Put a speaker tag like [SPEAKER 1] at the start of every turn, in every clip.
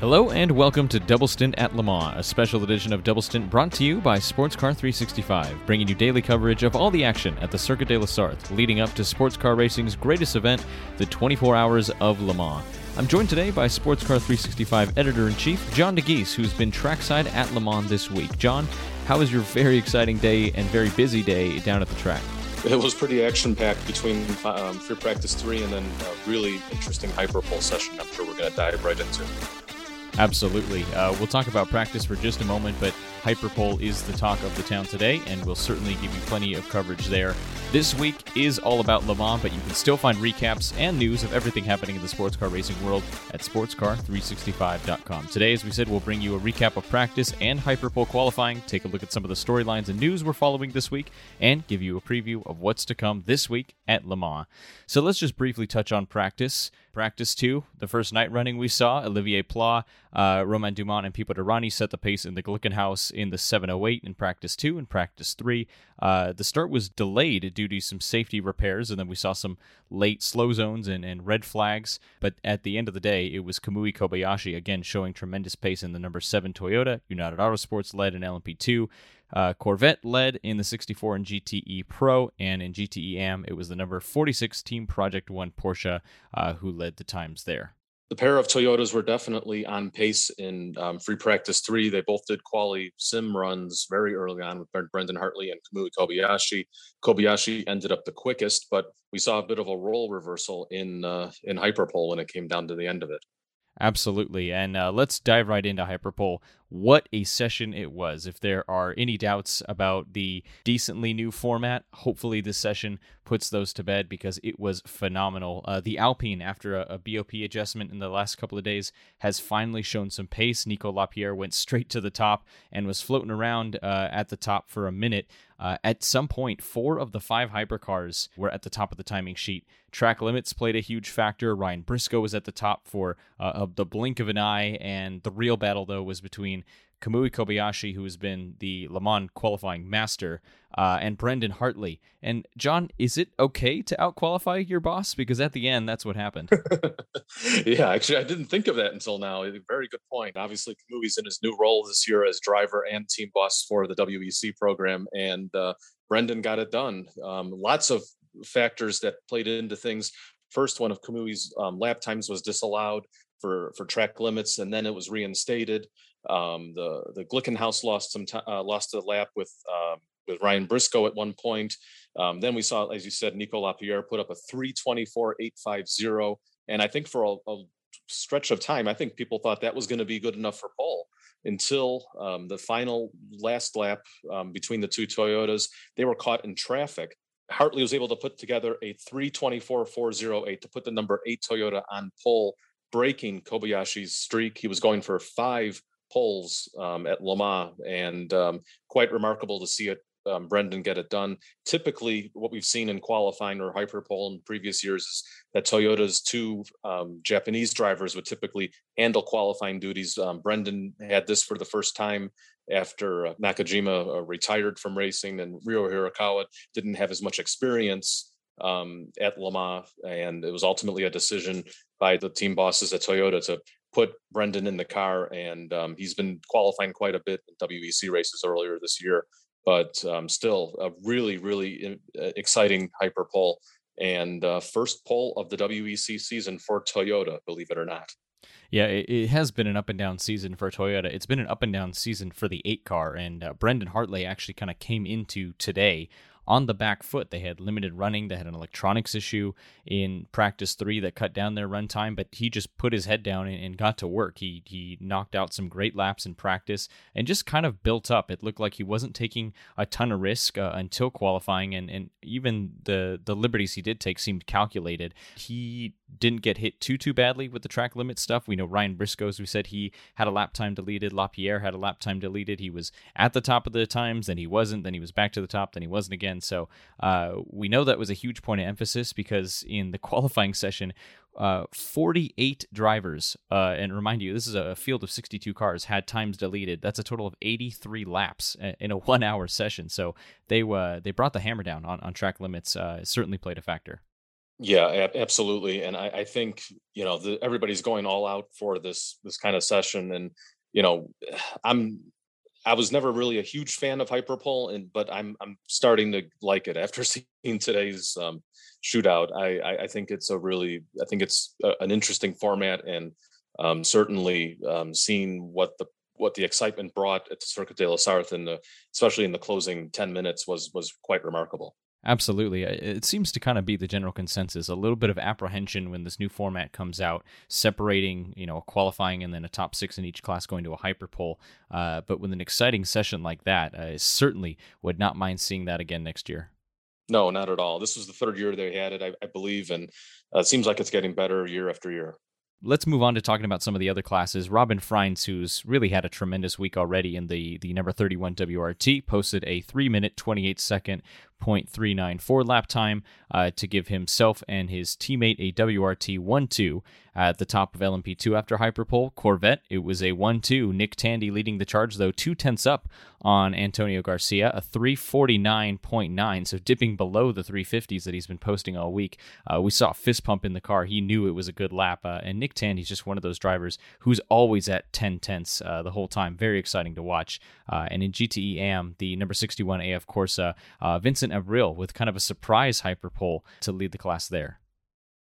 [SPEAKER 1] Hello and welcome to Double Stint at Le Mans, a special edition of Double Stint brought to you by Sports Car 365, bringing you daily coverage of all the action at the Circuit de la Sarthe, leading up to sports car racing's greatest event, the 24 Hours of Le Mans. I'm joined today by Sports Car 365 editor in chief, John Dagys, who's been trackside at Le Mans this week. John, how was your very exciting day and very busy day down at the track?
[SPEAKER 2] It was pretty action packed between um, free practice three and then a really interesting hyperpole session. I'm sure we're going to dive right into.
[SPEAKER 1] Absolutely. Uh, we'll talk about practice for just a moment, but Hyperpole is the talk of the town today, and we'll certainly give you plenty of coverage there. This week is all about Le Mans, but you can still find recaps and news of everything happening in the sports car racing world at sportscar365.com. Today, as we said, we'll bring you a recap of practice and Hyperpole qualifying, take a look at some of the storylines and news we're following this week, and give you a preview of what's to come this week at Le Mans. So let's just briefly touch on practice. Practice two, the first night running we saw, Olivier Pla, uh, Romain Dumas, and Pipo Derani set the pace in the Glickenhaus in the 708 in practice two and practice three. Uh, the start was delayed due to some safety repairs, and then we saw some late slow zones and, and red flags. But at the end of the day, it was Kamui Kobayashi again showing tremendous pace in the number seven Toyota. United Autosports led in LMP2. Uh, Corvette led in the 64 and GTE Pro, and in GTE AM, it was the number 46 Team Project One Porsche uh, who led the times there.
[SPEAKER 2] The pair of Toyotas were definitely on pace in um, free practice three. They both did quali sim runs very early on with Brendan Hartley and Kamui Kobayashi. Kobayashi ended up the quickest, but we saw a bit of a role reversal in uh, in hyperpole when it came down to the end of it.
[SPEAKER 1] Absolutely. And uh, let's dive right into Hyperpole what a session it was. If there are any doubts about the decently new format, hopefully this session puts those to bed because it was phenomenal. Uh, the Alpine, after a, a, BOP adjustment in the last couple of days, has finally shown some pace. Nico Lapierre went straight to the top and was floating around uh, at the top for a minute. Uh, at some point, four of the five hypercars were at the top of the timing sheet. Track limits played a huge factor. Ryan Briscoe was at the top for uh, the blink of an eye, and the real battle, though, was between Kamui Kobayashi, who has been the Le Mans qualifying master, uh, and Brendan Hartley. And John, is it okay to outqualify your boss? Because at the end, that's what happened.
[SPEAKER 2] yeah, actually, I didn't think of that until now. Very good point. Obviously, Kamui's in his new role this year as driver and team boss for the WEC program, and uh, Brendan got it done. Um, lots of factors that played into things. First one of Kamui's um, lap times was disallowed for for track limits, and then it was reinstated. Um, the the Glickenhaus lost some uh, lost a lap with uh, with Ryan Briscoe at one point. Um, then we saw, as you said, Nico Lapierre put up a 324.850, and I think for a, a, stretch of time, I think people thought that was going to be good enough for pole until um, the final last lap um, between the two Toyotas. They were caught in traffic. Hartley was able to put together a 324.408 to put the number eight Toyota on pole, breaking Kobayashi's streak. He was going for five poles um, at Le Mans, and um, quite remarkable to see it. Um, Brendan get it done. Typically, what we've seen in qualifying or hyperpole in previous years is that Toyota's two um, Japanese drivers would typically handle qualifying duties. Um, Brendan had this for the first time after uh, Nakajima uh, retired from racing, and Ryo Hirakawa didn't have as much experience um, at Le Mans, and it was ultimately a decision by the team bosses at Toyota to put Brendan in the car, and um, he's been qualifying quite a bit in WEC races earlier this year. But um, still, a really, really uh, exciting hyper pole and uh, first pole of the WEC season for Toyota, believe it or not.
[SPEAKER 1] Yeah, it, it, has been an up and down season for Toyota. It's been an up and down season for the eight car, and uh, Brendan Hartley actually kind of came into today on the back foot. They had limited running. They had an electronics issue in practice three that cut down their run time, but he just put his head down and, and got to work. He he knocked out some great laps in practice and just kind of built up. It looked like he wasn't taking a ton of risk uh, until qualifying, and and even the the liberties he did take seemed calculated. He didn't get hit too too badly with the track limit stuff. We know Ryan Briscoe, as we said, he had a lap time deleted. Lapierre had a lap time deleted. He was at the top of the times, then he wasn't, then he was back to the top, then he wasn't again. So uh, we know that was a huge point of emphasis because in the qualifying session, uh, 48 drivers, uh, and remind you, this is a field of 62 cars, had times deleted. That's a total of 83 laps in a one-hour session. So they uh, they brought the hammer down on, on track limits. Uh, certainly played a factor.
[SPEAKER 2] Yeah, absolutely. And I, I think you know the, everybody's going all out for this this kind of session, and you know, I'm I was never really a huge fan of hyperpole, and but I'm I'm starting to like it after seeing today's um, shootout. I, I, I think it's a really I think it's a, an interesting format, and um, certainly um, seeing what the what the excitement brought at the Circuit de la Sarthe, and especially in the closing ten minutes, was was quite remarkable.
[SPEAKER 1] Absolutely. It seems to kind of be the general consensus. A little bit of apprehension when this new format comes out, separating, you know, qualifying and then a top six in each class going to a hyperpole. Uh, but with an exciting session like that, I certainly would not mind seeing that again next year.
[SPEAKER 2] No, not at all. This was the third year they had it, I, I believe, and uh, it seems like it's getting better year after year
[SPEAKER 1] let's move on to talking about some of the other classes. Robin Frijns, who's really had a tremendous week already in the, the number 31 WRT, posted a 3 minute 28 second 0.394 lap time uh, to give himself and his teammate a WRT 1 2 at the top of LMP2 after Hyperpole. Corvette, it was a 1 2. Nick Tandy leading the charge, though, two tenths up on Antonio Garcia, a 349.9, so dipping below the 350s that he's been posting all week. Uh, we saw a fist pump in the car. He knew it was a good lap. Uh, and Nick Tandy's just one of those drivers who's always at 10 tenths uh, the whole time. Very exciting to watch. Uh, and in GTE AM, the number 61 AF Corse, Abril with kind of a surprise hyperpole to lead the class there.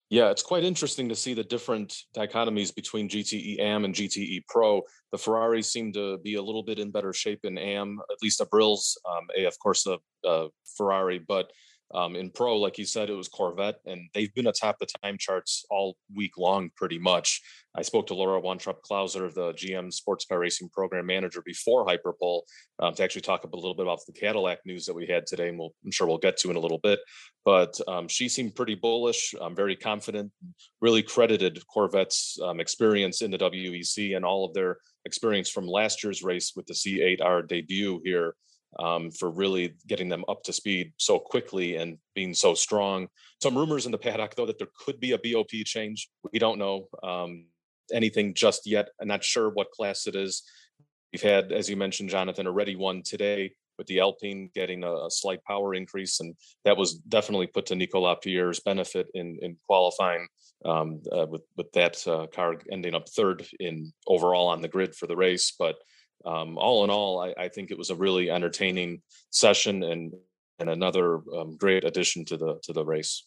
[SPEAKER 2] Yeah, it's quite interesting to see the different dichotomies between GTE AM and GTE Pro. The Ferraris seem to be a little bit in better shape in AM, at least Abril's um, AF Corse uh, Ferrari, but um, in pro, like you said, it was Corvette, and they've been atop the time charts all week long, pretty much. I spoke to Laura Wontrop Klauser, the GM Sports Car Racing Program Manager, before Hyperpole um, to actually talk a little bit about the Cadillac news that we had today, and we'll, I'm sure we'll get to in a little bit. But um, she seemed pretty bullish, um, very confident, really credited Corvette's um, experience in the WEC and all of their experience from last year's race with the C8R debut here um, for really getting them up to speed so quickly and being so strong. Some rumors in the paddock, though, that there could be a BOP change. We don't know um, anything just yet. I'm not sure what class it is. We've had, as you mentioned, Jonathan, already one today with the Alpine getting a, a slight power increase, and that was definitely put to Nico Lapierre's benefit in in qualifying um, uh, with with that uh, car ending up third in overall on the grid for the race. But um, all in all, I, I, think it was a really entertaining session and and another um, great addition to the to the race.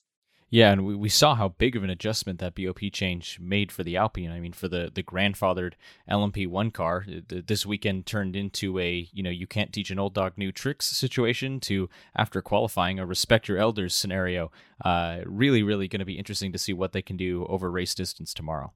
[SPEAKER 1] Yeah, and we, we saw how big of an adjustment that BOP change made for the Alpine. I mean, for the the grandfathered LMP1 car, this weekend turned into a you know you can't teach an old dog new tricks situation to after qualifying a respect your elders scenario. Uh, really, really going to be interesting to see what they can do over race distance tomorrow.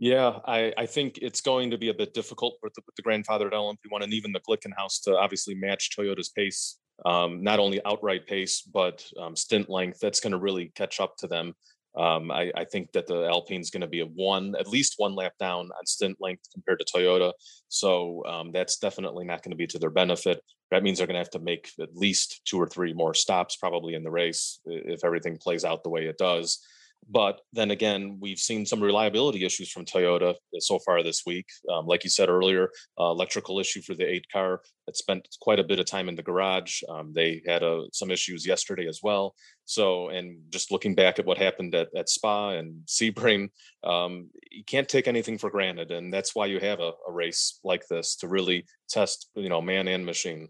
[SPEAKER 2] Yeah, I, I think it's going to be a bit difficult with the, with the grandfathered LMP1 and even the Glickenhaus to obviously match Toyota's pace, um, not only outright pace, but um, stint length. That's going to really catch up to them. Um, I, I, think that the Alpine is going to be a one, at least one lap down on stint length compared to Toyota. So um, that's definitely not going to be to their benefit. That means they're going to have to make at least two or three more stops probably in the race if everything plays out the way it does. But then again, we've seen some reliability issues from Toyota so far this week. Um, like you said earlier, uh, electrical issue for the eight car that spent quite a bit of time in the garage. Um, they had uh, some issues yesterday as well. So, and just looking back at what happened at, at Spa and Sebring, um, you can't take anything for granted. And that's why you have a, a race like this to really test, you know, man and machine.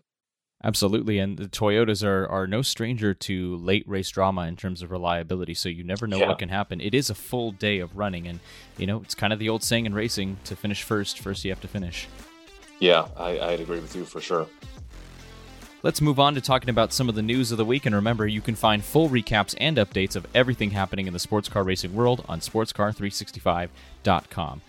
[SPEAKER 1] Absolutely, and the Toyotas are are no stranger to late race drama in terms of reliability. So you never know yeah. what can happen. It is a full day of running, and you know it's kind of the old saying in racing: to finish first, first you have to finish.
[SPEAKER 2] Yeah, I, I'd agree with you for sure.
[SPEAKER 1] Let's move on to talking about some of the news of the week. And remember, you can find full recaps and updates of everything happening in the sports car racing world on sportscar365.com.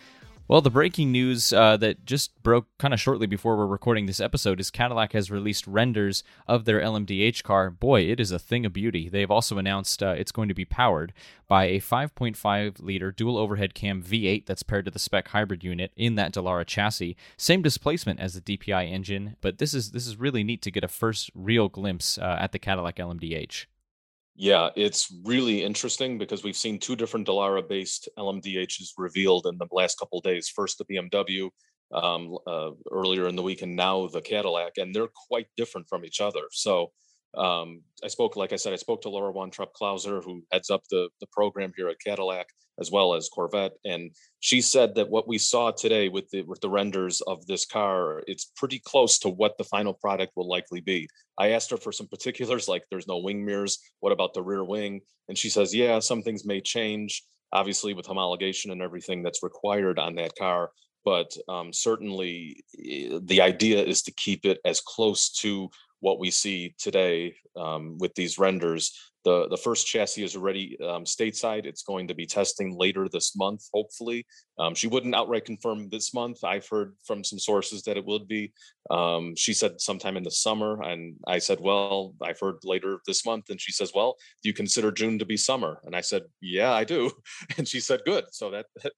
[SPEAKER 1] Well, the breaking news uh, that just broke kind of shortly before we're recording this episode is Cadillac has released renders of their LMDH car. Boy, it is a thing of beauty. They've also announced uh, it's going to be powered by a 5.5 liter dual overhead cam V8 that's paired to the spec hybrid unit in that Dallara chassis. Same displacement as the DPI engine, but this is this is really neat to get a first real glimpse uh, at the Cadillac LMDH.
[SPEAKER 2] Yeah, it's really interesting because we've seen two different Dallara based LMDHs revealed in the last couple days. First, the BMW um, uh, earlier in the week, and now the Cadillac, and they're quite different from each other. So um, I spoke, like I said, I spoke to Laura Wontrop Klauser, who heads up the the program here at Cadillac, as well as Corvette, and she said that what we saw today with the with the renders of this car, it's pretty close to what the final product will likely be. I asked her for some particulars, like there's no wing mirrors. What about the rear wing? And she says, yeah, some things may change, obviously with homologation and everything that's required on that car but um, certainly eh, the idea is to keep it as close to what we see today um, with these renders. The, the first chassis is already um, stateside. It's going to be testing later this month, hopefully. Um, she wouldn't outright confirm this month. I've heard from some sources that it would be. Um, she said sometime in the summer. And I said, Well, I've heard later this month. And she says, Well, do you consider June to be summer? And I said, Yeah, I do. And she said, Good. So that, that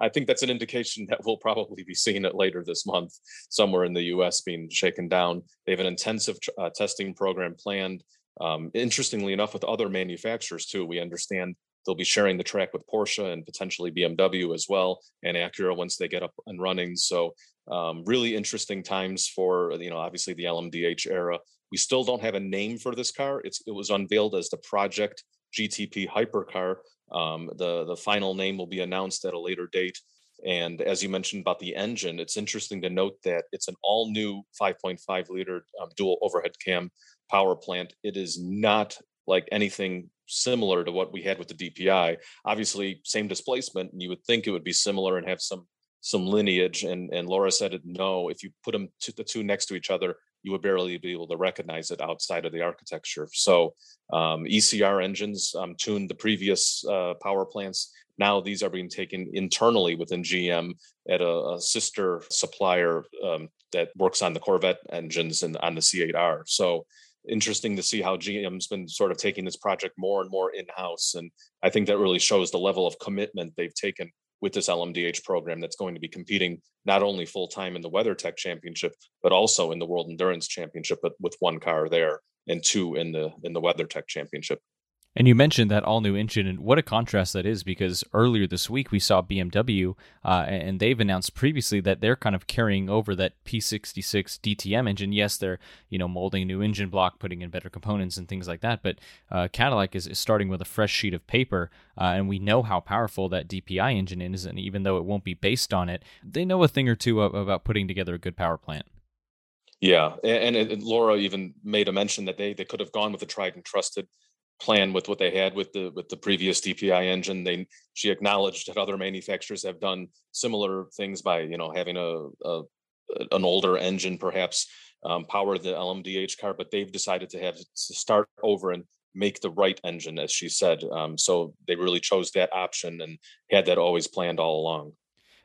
[SPEAKER 2] I think that's an indication that we'll probably be seeing it later this month, somewhere in the U.S. being shaken down. They have an intensive uh, testing program planned. Um, interestingly enough, with other manufacturers too, we understand they'll be sharing the track with Porsche and potentially BMW as well, and Acura once they get up and running. So, um, really interesting times for you know obviously the LMDH era. We still don't have a name for this car. It's it was unveiled as the Project GTP hypercar, um, the the final name will be announced at a later date. And as you mentioned about the engine, it's interesting to note that it's an all new 5.5 liter um, dual overhead cam power plant. It is not like anything similar to what we had with the DPI. Obviously, same displacement, and you would think it would be similar and have some some lineage. And and Laura said, it, no, if you put them to the two next to each other, you would barely be able to recognize it outside of the architecture. So um, ECR engines um, tuned the previous uh, power plants. Now these are being taken internally within GM at a, a sister supplier um, that works on the Corvette engines and on the C8R. So interesting to see how GM's been sort of taking this project more and more in house. And I think that really shows the level of commitment they've taken with this LMDH program that's going to be competing not only full time in the WeatherTech Championship, but also in the World Endurance Championship, but with one car there and two in the in the WeatherTech Championship.
[SPEAKER 1] And you mentioned that all new engine, and what a contrast that is because earlier this week we saw BMW, uh, and they've announced previously that they're kind of carrying over that P66 DTM engine. Yes, they're you know molding a new engine block, putting in better components and things like that. But uh, Cadillac is, is, starting with a fresh sheet of paper, uh, and we know how powerful that DPI engine is. And even though it won't be based on it, they know a thing or two about putting together a good power plant.
[SPEAKER 2] Yeah, and, and, and Laura even made a mention that they they could have gone with a tried and trusted plan with what they had with the with the previous DPI engine. They she acknowledged that other manufacturers have done similar things by you know having a, a an older engine perhaps um, power the LMDH car, but they've decided to have to start over and make the right engine, as she said. Um, so they really chose that option and had that always planned all along.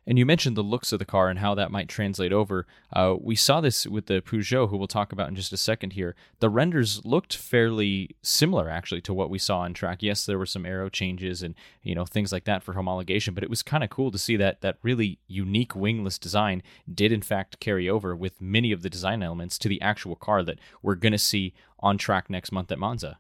[SPEAKER 1] And you mentioned the looks of the car and how that might translate over. Uh, we saw this with the Peugeot, who we'll talk about in just a second here. The renders looked fairly similar, actually, to what we saw on track. Yes, there were some aero changes and you know things like that for homologation, but it was kind of cool to see that that really unique wingless design did in fact carry over with many of the design elements to the actual car that we're going to see on track next month at Monza.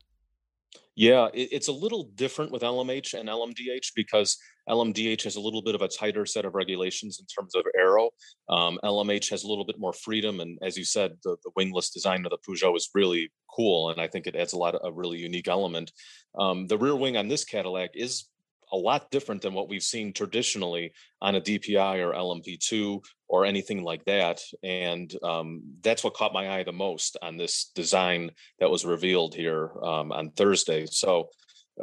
[SPEAKER 2] Yeah, it's a little different with LMH and LMDH because LMDH has a little bit of a tighter set of regulations in terms of aero. Um, LMH has a little bit more freedom, and as you said, the, the wingless design of the Peugeot is really cool, and I think it adds a lot of a really unique element. Um, the rear wing on this Cadillac is a lot different than what we've seen traditionally on a DPI or LMP2 or anything like that. And um, that's what caught my eye the most on this design that was revealed here um, on Thursday. So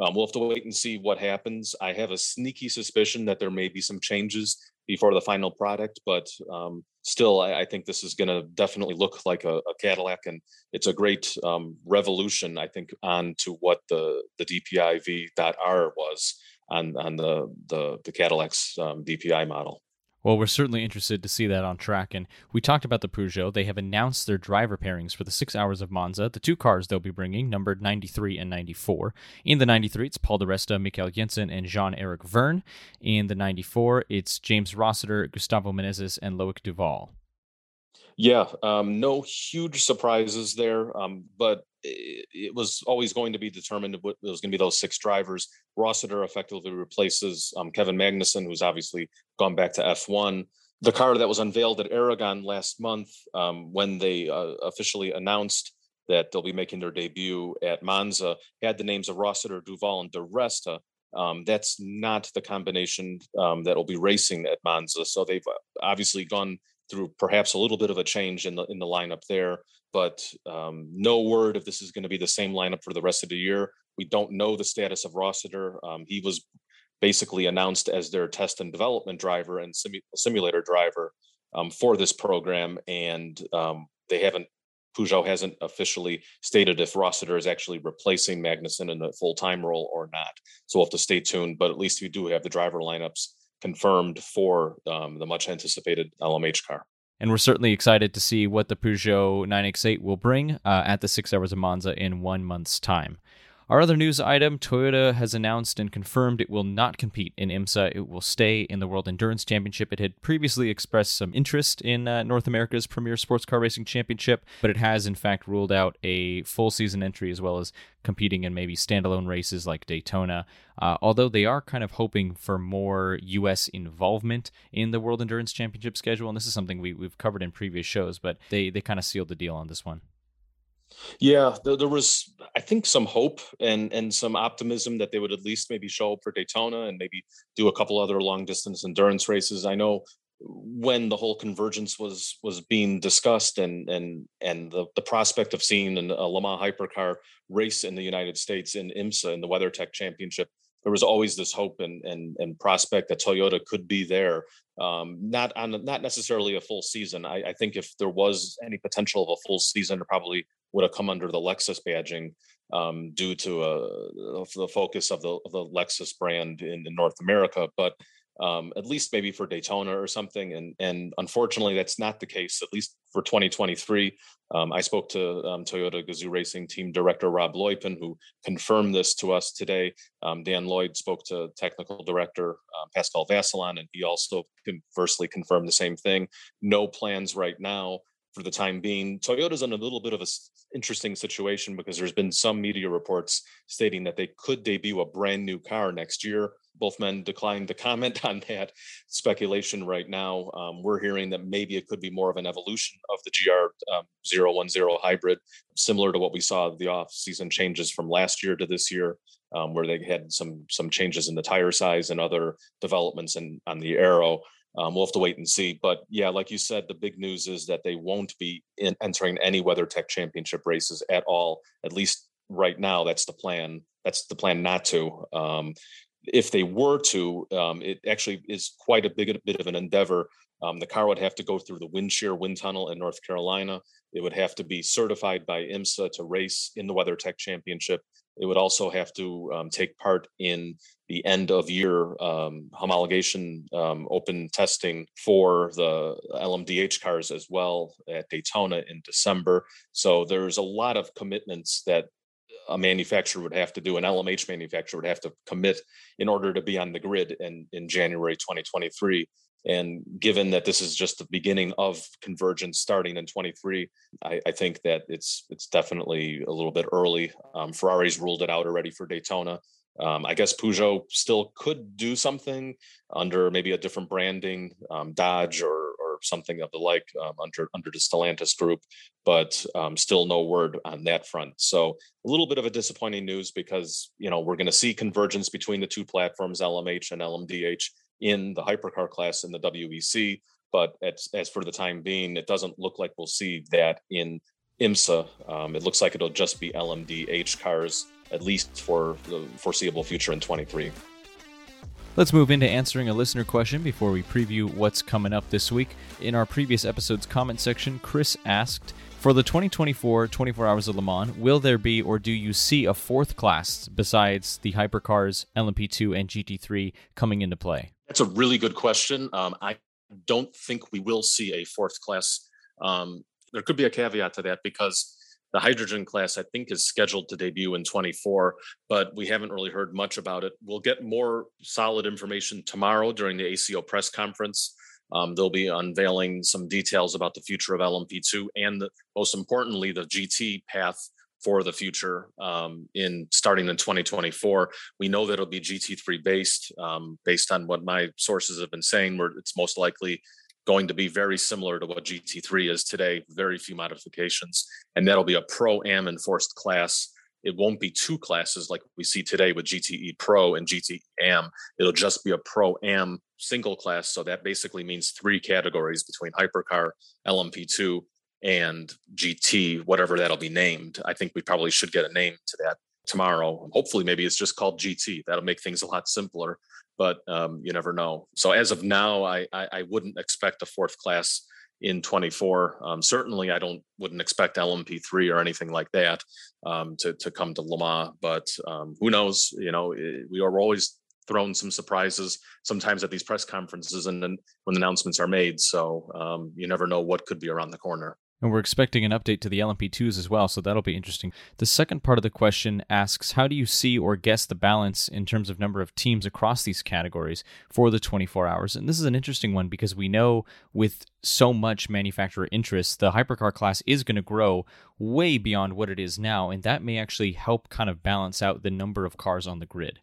[SPEAKER 2] um, we'll have to wait and see what happens. I have a sneaky suspicion that there may be some changes before the final product, but um, still, I, I, think this is going to definitely look like a, a, Cadillac, and it's a great um, revolution, I think, on to what the the DPI V.R was on on the the, the Cadillac's um, DPI model.
[SPEAKER 1] Well, we're certainly interested to see that on track. And we talked about the Peugeot. They have announced their driver pairings for the six hours of Monza. The two cars they'll be bringing, numbered 93 and 94. In the 93, it's Paul di Resta, Mikkel Jensen, and Jean Eric Vergne. In the 94, it's James Rossiter, Gustavo Menezes, and Loic Duval.
[SPEAKER 2] Yeah, um, no huge surprises there, um, but it, it, was always going to be determined what it was going to be those six drivers. Rossiter effectively replaces um, Kevin Magnussen, who's obviously gone back to F1. The car that was unveiled at Aragon last month, um, when they uh, officially announced that they'll be making their debut at Monza had the names of Rossiter, Duval, and Di Resta. Um, that's not the combination um, that will be racing at Monza. So they've uh, obviously gone through perhaps a little bit of a change in the in the lineup there, but um, no word if this is going to be the same lineup for the rest of the year. We don't know the status of Rossiter. Um, he was basically announced as their test and development driver and simu- simulator driver um, for this program, and um, they haven't. Peugeot hasn't officially stated if Rossiter is actually replacing Magnussen in the full time role or not. So we'll have to stay tuned. But at least we do have the driver lineups confirmed for um, the much anticipated LMH car.
[SPEAKER 1] And we're certainly excited to see what the Peugeot 9X8 will bring uh, at the six hours of Monza in one month's time. Our other news item Toyota has announced and confirmed it will not compete in IMSA. It will stay in the World Endurance Championship. It had previously expressed some interest in uh, North America's premier sports car racing championship, but it has in fact ruled out a full season entry as well as competing in maybe standalone races like Daytona. Uh, although they are kind of hoping for more U.S. involvement in the World Endurance Championship schedule, and this is something we, we've covered in previous shows, but they, they kind of sealed the deal on this one.
[SPEAKER 2] Yeah, there, there, was, I think, some hope and and some optimism that they would at least maybe show up for Daytona and maybe do a couple other long distance endurance races. I know when the whole convergence was was being discussed and and and the, the prospect of seeing an, a Le Mans hypercar race in the United States in IMSA in the WeatherTech Championship there was always this hope and and, and prospect that Toyota could be there. Um, not on not necessarily a full season. I, I, think if there was any potential of a full season, it probably would have come under the Lexus badging um, due to uh, the focus of the of the Lexus brand in, in North America. But um, at least maybe for Daytona or something. And and unfortunately, that's not the case. At least for 2023, um, I spoke to um, Toyota Gazoo Racing Team Director Rob Leupen, who confirmed this to us today. Um, Dan Lloyd spoke to Technical Director uh, Pascal Vasselon, and he also conversely confirmed the same thing. No plans right now for the time being. Toyota's in a little bit of an interesting situation because there's been some media reports stating that they could debut a brand new car next year both men declined to comment on that speculation right now. Um, we're hearing that maybe it could be more of an evolution of the GR um, 010 hybrid, similar to what we saw the off-season changes from last year to this year, um, where they had some some changes in the tire size and other developments in, on the aero. Um, we'll have to wait and see. But yeah, like you said, the big news is that they won't be in, entering any WeatherTech Championship races at all. At least right now, that's the plan. That's the plan not to. Um, if they were to, um, it actually is quite a big a bit of an endeavor. Um, the car would have to go through the Windshear wind tunnel in North Carolina. It would have to be certified by IMSA to race in the WeatherTech Championship. It would also have to um, take part in the end of year um, homologation um, open testing for the LMDH cars as well at Daytona in December. So there's a lot of commitments that a manufacturer would have to do, an LMH manufacturer would have to commit in order to be on the grid in, in January 2023. And given that this is just the beginning of convergence starting in 23, I, I think that it's it's definitely a little bit early. Um, Ferrari's ruled it out already for Daytona. Um, I guess Peugeot still could do something under maybe a different branding, um, Dodge or something of the like um, under under the Stellantis group, but um, still no word on that front. So a little bit of a disappointing news because you know we're going to see convergence between the two platforms, LMH and LMDH, in the hypercar class in the WEC. But as, as for the time being, it doesn't look like we'll see that in IMSA. Um, it looks like it'll just be LMDH cars at least for the foreseeable future in 23.
[SPEAKER 1] Let's move into answering a listener question before we preview what's coming up this week. In our previous episode's comment section, Chris asked, for the 2024 24 Hours of Le Mans, will there be or do you see a fourth class besides the hypercars, LMP2, and GT3 coming into play?
[SPEAKER 2] That's a really good question. Um, I don't think we will see a fourth class. Um, there could be a caveat to that because the hydrogen class, I think, is scheduled to debut in 24, but we haven't really heard much about it. We'll get more solid information tomorrow during the ACO press conference. Um, they'll be unveiling some details about the future of LMP2 and, the, most importantly, the GT path for the future um, in starting in 2024. We know that it'll be GT3 based, um, based on what my sources have been saying. Where it's most likely going to be very similar to what GT3 is today, very few modifications. And that'll be a pro am enforced class. It won't be two classes like we see today with GTE Pro and GTE Am. It'll just be a pro am single class. So that basically means three categories between hypercar, LMP2, and GT, whatever that'll be named. I think we probably should get a name to that tomorrow. Hopefully, maybe it's just called GT. That'll make things a lot simpler, but um, you never know. So as of now, I, I, I wouldn't expect a fourth class in 24. Um, certainly, I don't wouldn't expect LMP3 or anything like that um, to to come to Le Mans. But um, who knows? You know, eh, we are always thrown some surprises sometimes at these press conferences and then when announcements are made. So um, you never know what could be around the corner.
[SPEAKER 1] And we're expecting an update to the LMP2s as well, so that'll be interesting. The second part of the question asks How do you see or guess the balance in terms of number of teams across these categories for the 24 hours? And this is an interesting one because we know with so much manufacturer interest, the hypercar class is going to grow way beyond what it is now, and that may actually help kind of balance out the number of cars on the grid.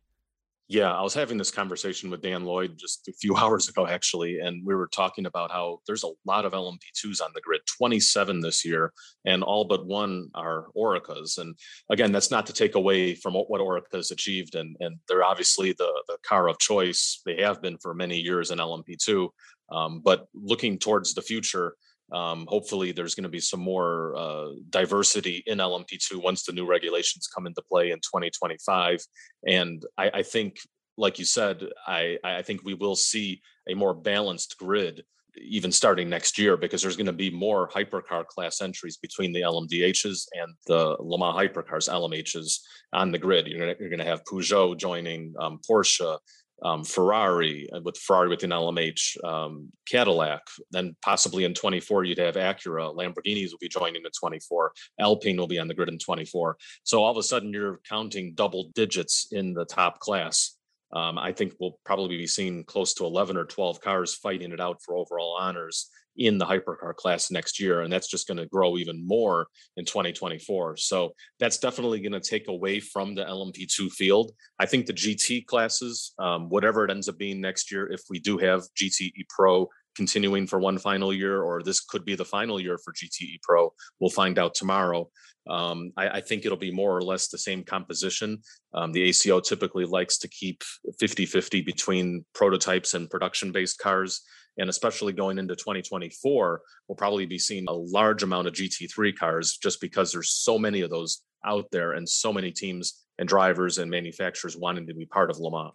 [SPEAKER 2] Yeah, I was having this conversation with Dan Lloyd just a few hours ago, actually, and we were talking about how there's a lot of LMP2s on the grid, 27 this year, and all but one are Orecas. And again, that's not to take away from what Oreca has achieved, and and they're obviously the the car of choice. They have been for many years in LMP2, um, but looking towards the future, um, hopefully, there's going to be some more uh, diversity in LMP2 once the new regulations come into play in 2025. And I, I think, like you said, I, I think we will see a more balanced grid even starting next year because there's going to be more hypercar class entries between the LMDHs and the Le Mans hypercars, LMHs on the grid. You're going to have Peugeot joining um, Porsche, um, Ferrari uh, with Ferrari with an LMH, um, Cadillac. Then possibly in 24 you'd have Acura, Lamborghinis will be joining in 24, Alpine will be on the grid in 24. So all of a sudden you're counting double digits in the top class. Um, I think we'll probably be seeing close to 11 or 12 cars fighting it out for overall honors in the hypercar class next year. And that's just going to grow even more in 2024. So that's definitely going to take away from the LMP2 field. I think the GT classes, um, whatever it ends up being next year, if we do have GTE Pro continuing for one final year, or this could be the final year for GTE Pro. We'll find out tomorrow. Um, I, I, think it'll be more or less the same composition. Um, the ACO typically likes to keep 50 50 between prototypes and production based cars and especially going into 2024 we'll probably be seeing a large amount of gt3 cars just because there's so many of those out there and so many teams and drivers and manufacturers wanting to be part of le mans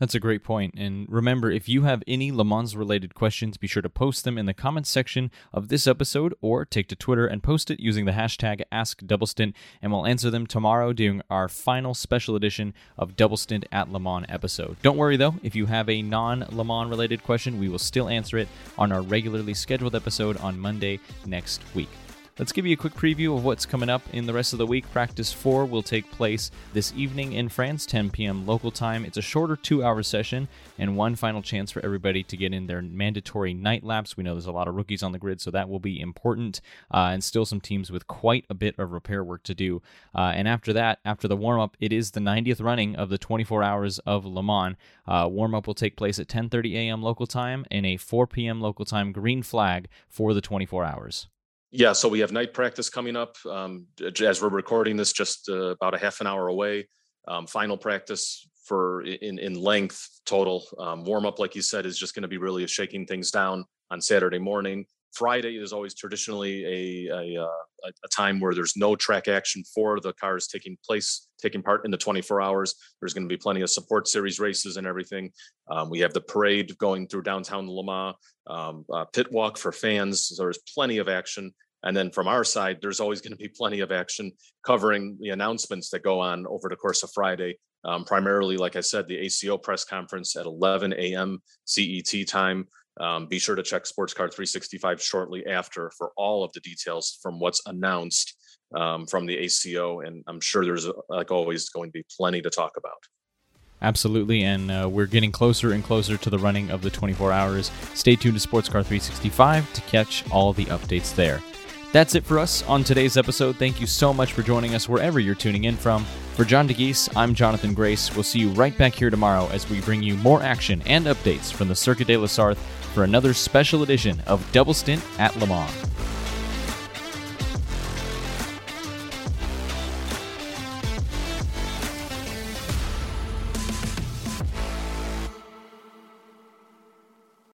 [SPEAKER 1] that's a great point. And remember, if you have any Le Mans related questions, be sure to post them in the comments section of this episode or take to Twitter and post it using the hashtag AskDoubleStint, and we'll answer them tomorrow during our final special edition of Double Stint at Le Mans episode. Don't worry though, if you have a non Le Mans related question, we will still answer it on our regularly scheduled episode on Monday next week. Let's give you a quick preview of what's coming up in the rest of the week. Practice 4 will take place this evening in France, 10 p.m. local time. It's a shorter two hour session and one final chance for everybody to get in their mandatory night laps. We know there's a lot of rookies on the grid, so that will be important, uh, and still some teams with quite a bit of repair work to do. Uh, and after that, after the warm up, it is the 90th running of the 24 hours of Le Mans. Uh, warm up will take place at 10:30 a.m. local time and a 4 p.m. local time green flag for the 24 hours.
[SPEAKER 2] Yeah, so we have night practice coming up. Um, as we're recording this, just uh, about a half an hour away. Um, final practice for in in length total. Um, warm up, like you said, is just going to be really shaking things down on Saturday morning. Friday is always traditionally a, a, uh, a, time where there's no track action for the cars taking place, taking part in the 24 hours. There's going to be plenty of support series races and everything. Um, we have the parade going through downtown Le Mans, um, uh, pit walk for fans. So there's plenty of action. And then from our side, there's always going to be plenty of action covering the announcements that go on over the course of Friday. Um, primarily, like I said, the ACO press conference at 11 a.m. CET time. Um, be sure to check Sports Car 365 shortly after for all of the details from what's announced um, from the ACO. And I'm sure there's, uh, like always, going to be plenty to talk about.
[SPEAKER 1] Absolutely, and uh, we're getting closer and closer to the running of the 24 hours. Stay tuned to Sportscar 365 to catch all the updates there. That's it for us on today's episode. Thank you so much for joining us wherever you're tuning in from. For John Dagys, I'm Jonathan Grace. We'll see you right back here tomorrow as we bring you more action and updates from the Circuit de la Sarthe for another special edition of Double Stint at Le Mans.